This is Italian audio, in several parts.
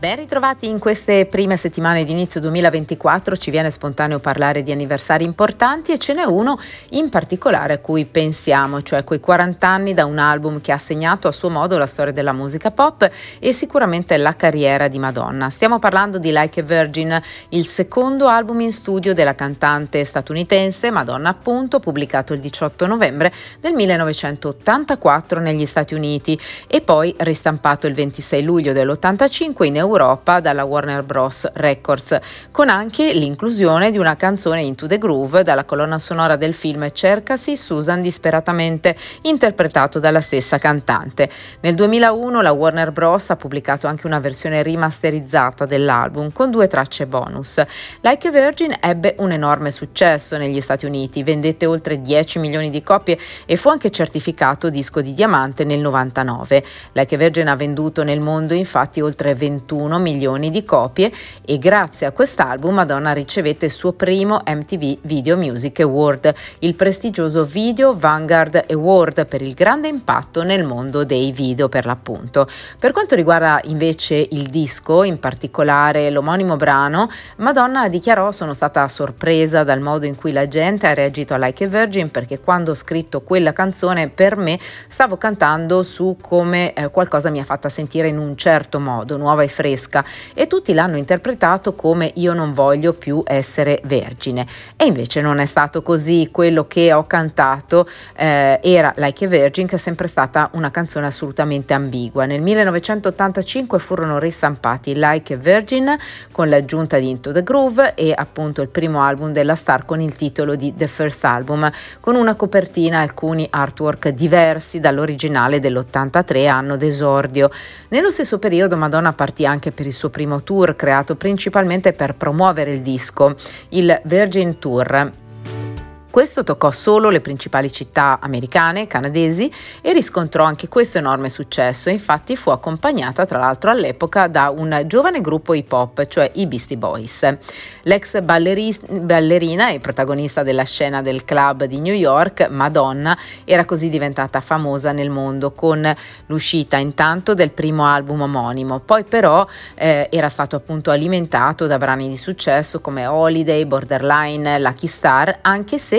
Ben ritrovati in queste prime settimane di inizio 2024, ci viene spontaneo parlare di anniversari importanti e ce n'è uno in particolare a cui pensiamo, cioè quei 40 anni da un album che ha segnato a suo modo la storia della musica pop e sicuramente la carriera di Madonna. Stiamo parlando di Like a Virgin, il secondo album in studio della cantante statunitense Madonna appunto, pubblicato il 18 novembre del 1984 negli Stati Uniti e poi ristampato il 26 luglio dell'85 in Europa Europa dalla Warner Bros. Records, con anche l'inclusione di una canzone Into the Groove dalla colonna sonora del film Cercasi Susan disperatamente, interpretato dalla stessa cantante. Nel 2001 la Warner Bros. ha pubblicato anche una versione rimasterizzata dell'album con due tracce bonus. Like a Virgin ebbe un enorme successo negli Stati Uniti, vendette oltre 10 milioni di copie e fu anche certificato disco di diamante nel 99. Like a Virgin ha venduto nel mondo infatti oltre 21 21 milioni di copie e grazie a quest'album Madonna ricevette il suo primo MTV Video Music Award, il prestigioso Video Vanguard Award per il grande impatto nel mondo dei video per l'appunto. Per quanto riguarda invece il disco, in particolare l'omonimo brano, Madonna dichiarò sono stata sorpresa dal modo in cui la gente ha reagito a Like a Virgin perché quando ho scritto quella canzone per me stavo cantando su come eh, qualcosa mi ha fatta sentire in un certo modo, nuova e fresca fresca e tutti l'hanno interpretato come io non voglio più essere vergine. E invece non è stato così, quello che ho cantato eh, era Like a Virgin che è sempre stata una canzone assolutamente ambigua. Nel 1985 furono ristampati Like a Virgin con l'aggiunta di Into the Groove e appunto il primo album della star con il titolo di The First Album con una copertina e alcuni artwork diversi dall'originale dell'83 anno d'esordio. Nello stesso periodo Madonna partì anche anche per il suo primo tour creato principalmente per promuovere il disco, il Virgin Tour. Questo toccò solo le principali città americane, canadesi e riscontrò anche questo enorme successo, infatti fu accompagnata tra l'altro all'epoca da un giovane gruppo hip hop, cioè i Beastie Boys. L'ex balleri- ballerina e protagonista della scena del club di New York, Madonna, era così diventata famosa nel mondo con l'uscita intanto del primo album omonimo, poi però eh, era stato appunto alimentato da brani di successo come Holiday, Borderline, Lucky Star, anche se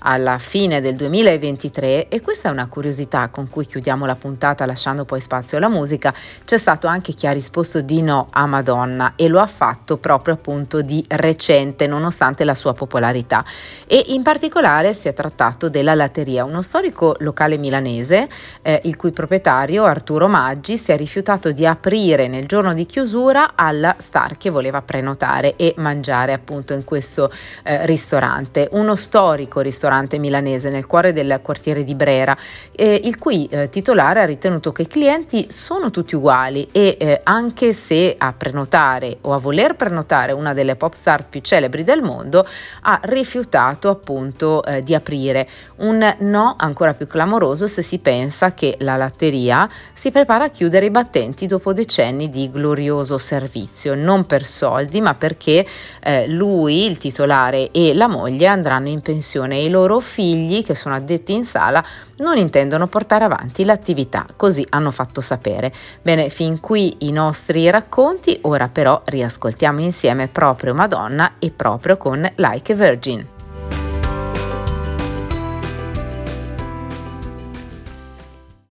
alla fine del 2023, e questa è una curiosità con cui chiudiamo la puntata lasciando poi spazio alla musica, c'è stato anche chi ha risposto di no a Madonna e lo ha fatto proprio appunto di recente nonostante la sua popolarità. E in particolare si è trattato della Latteria, uno storico locale milanese eh, il cui proprietario Arturo Maggi si è rifiutato di aprire nel giorno di chiusura alla star che voleva prenotare e mangiare appunto in questo eh, ristorante, uno storico storico ristorante milanese nel cuore del quartiere di Brera, eh, il cui eh, titolare ha ritenuto che i clienti sono tutti uguali e eh, anche se a prenotare o a voler prenotare una delle pop star più celebri del mondo, ha rifiutato appunto eh, di aprire. Un no ancora più clamoroso se si pensa che la latteria si prepara a chiudere i battenti dopo decenni di glorioso servizio, non per soldi ma perché eh, lui, il titolare e la moglie andranno in pensione e i loro figli, che sono addetti in sala, non intendono portare avanti l'attività, così hanno fatto sapere. Bene, fin qui i nostri racconti, ora però riascoltiamo insieme proprio Madonna e proprio con Like a Virgin.